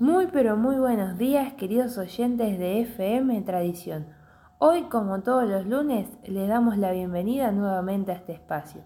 Muy pero muy buenos días queridos oyentes de FM Tradición. Hoy como todos los lunes le damos la bienvenida nuevamente a este espacio.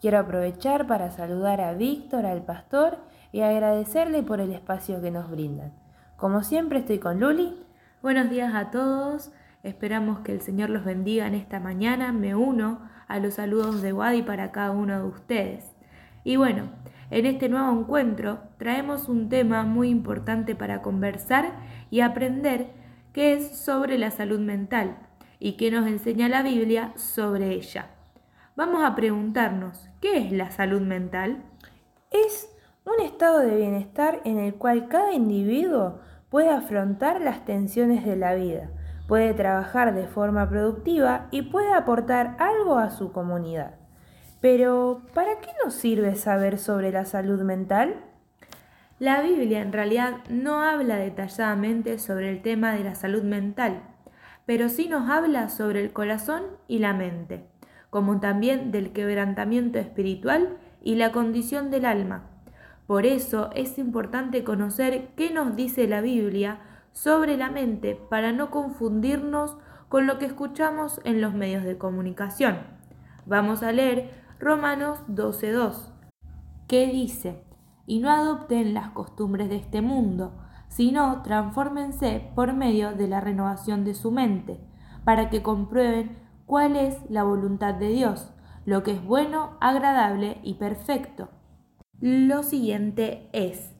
Quiero aprovechar para saludar a Víctor, al pastor y agradecerle por el espacio que nos brindan. Como siempre estoy con Luli. Buenos días a todos. Esperamos que el Señor los bendiga en esta mañana. Me uno a los saludos de Wadi para cada uno de ustedes. Y bueno, en este nuevo encuentro traemos un tema muy importante para conversar y aprender que es sobre la salud mental y que nos enseña la Biblia sobre ella. Vamos a preguntarnos, ¿qué es la salud mental? Es un estado de bienestar en el cual cada individuo puede afrontar las tensiones de la vida, puede trabajar de forma productiva y puede aportar algo a su comunidad. Pero, ¿para qué nos sirve saber sobre la salud mental? La Biblia en realidad no habla detalladamente sobre el tema de la salud mental, pero sí nos habla sobre el corazón y la mente, como también del quebrantamiento espiritual y la condición del alma. Por eso es importante conocer qué nos dice la Biblia sobre la mente para no confundirnos con lo que escuchamos en los medios de comunicación. Vamos a leer Romanos 12.2, que dice, y no adopten las costumbres de este mundo, sino transfórmense por medio de la renovación de su mente, para que comprueben cuál es la voluntad de Dios, lo que es bueno, agradable y perfecto. Lo siguiente es,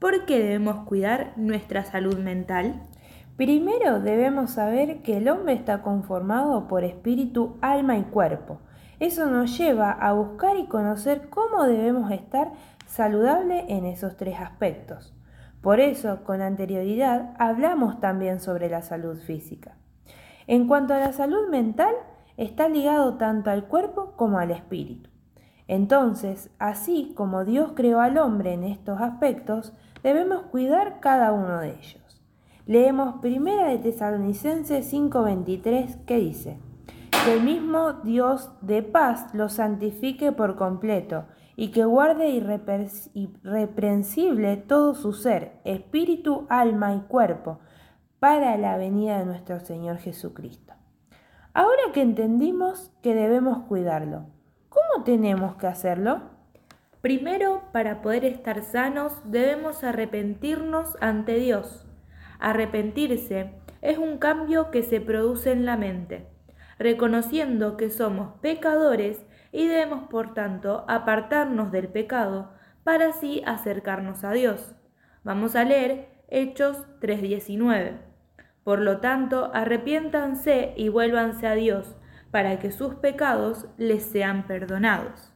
¿por qué debemos cuidar nuestra salud mental? Primero debemos saber que el hombre está conformado por espíritu, alma y cuerpo. Eso nos lleva a buscar y conocer cómo debemos estar saludable en esos tres aspectos. Por eso, con anterioridad, hablamos también sobre la salud física. En cuanto a la salud mental, está ligado tanto al cuerpo como al espíritu. Entonces, así como Dios creó al hombre en estos aspectos, debemos cuidar cada uno de ellos. Leemos Primera de Tesalonicenses 5:23 que dice: que el mismo Dios de paz los santifique por completo y que guarde irreprensible todo su ser, espíritu, alma y cuerpo, para la venida de nuestro Señor Jesucristo. Ahora que entendimos que debemos cuidarlo, ¿cómo tenemos que hacerlo? Primero, para poder estar sanos, debemos arrepentirnos ante Dios. Arrepentirse es un cambio que se produce en la mente reconociendo que somos pecadores y debemos por tanto apartarnos del pecado para así acercarnos a Dios. Vamos a leer Hechos 3:19. Por lo tanto, arrepiéntanse y vuélvanse a Dios, para que sus pecados les sean perdonados.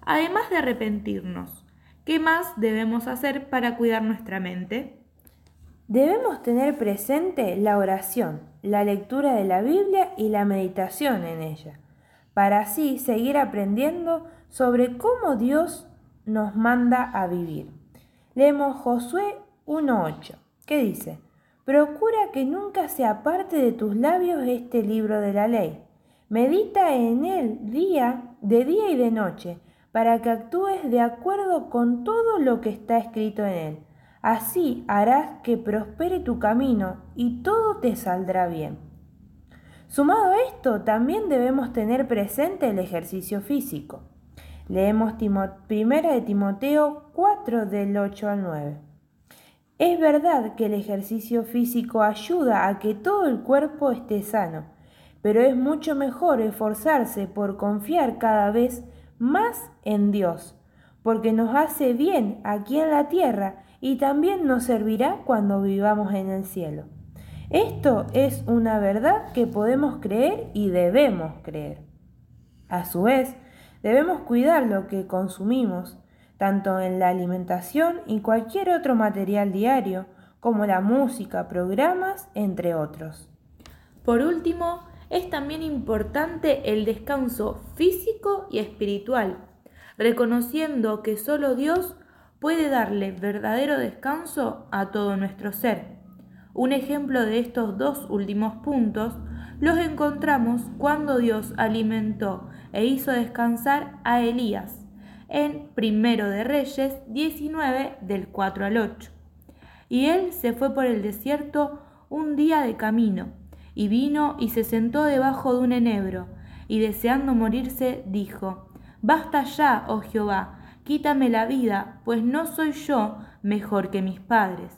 Además de arrepentirnos, ¿qué más debemos hacer para cuidar nuestra mente? Debemos tener presente la oración, la lectura de la Biblia y la meditación en ella, para así seguir aprendiendo sobre cómo Dios nos manda a vivir. Leemos Josué 1.8, que dice, Procura que nunca se aparte de tus labios este libro de la ley. Medita en él día, de día y de noche, para que actúes de acuerdo con todo lo que está escrito en él Así harás que prospere tu camino y todo te saldrá bien. Sumado a esto, también debemos tener presente el ejercicio físico. Leemos Primera de Timoteo 4 del 8 al 9. Es verdad que el ejercicio físico ayuda a que todo el cuerpo esté sano, pero es mucho mejor esforzarse por confiar cada vez más en Dios, porque nos hace bien aquí en la tierra y también nos servirá cuando vivamos en el cielo. Esto es una verdad que podemos creer y debemos creer. A su vez, debemos cuidar lo que consumimos, tanto en la alimentación y cualquier otro material diario, como la música, programas, entre otros. Por último, es también importante el descanso físico y espiritual, reconociendo que solo Dios puede darle verdadero descanso a todo nuestro ser. Un ejemplo de estos dos últimos puntos los encontramos cuando Dios alimentó e hizo descansar a Elías en Primero de Reyes 19 del 4 al 8. Y él se fue por el desierto un día de camino, y vino y se sentó debajo de un enebro, y deseando morirse, dijo, Basta ya, oh Jehová, quítame la vida, pues no soy yo mejor que mis padres.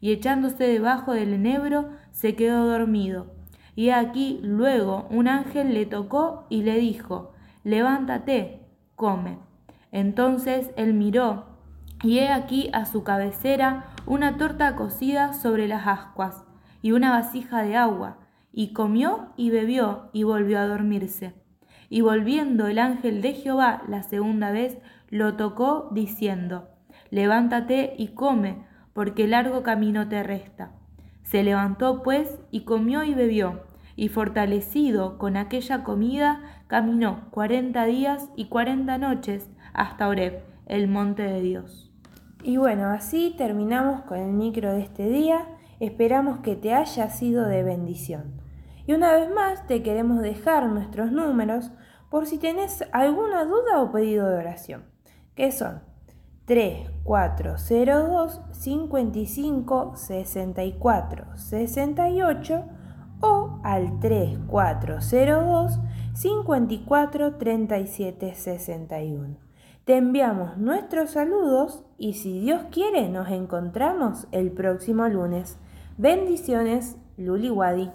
Y echándose debajo del enebro, se quedó dormido. Y aquí luego un ángel le tocó y le dijo, Levántate, come. Entonces él miró, y he aquí a su cabecera una torta cocida sobre las ascuas, y una vasija de agua, y comió y bebió, y volvió a dormirse. Y volviendo el ángel de Jehová la segunda vez, lo tocó, diciendo, Levántate y come, porque largo camino te resta. Se levantó pues y comió y bebió, y fortalecido con aquella comida, caminó cuarenta días y cuarenta noches hasta Oreb, el monte de Dios. Y bueno, así terminamos con el micro de este día. Esperamos que te haya sido de bendición. Y una vez más te queremos dejar nuestros números por si tenés alguna duda o pedido de oración, que son 3402 55 64 68 o al 3402 54 37 61. Te enviamos nuestros saludos y si Dios quiere nos encontramos el próximo lunes. Bendiciones, Luli Wadi.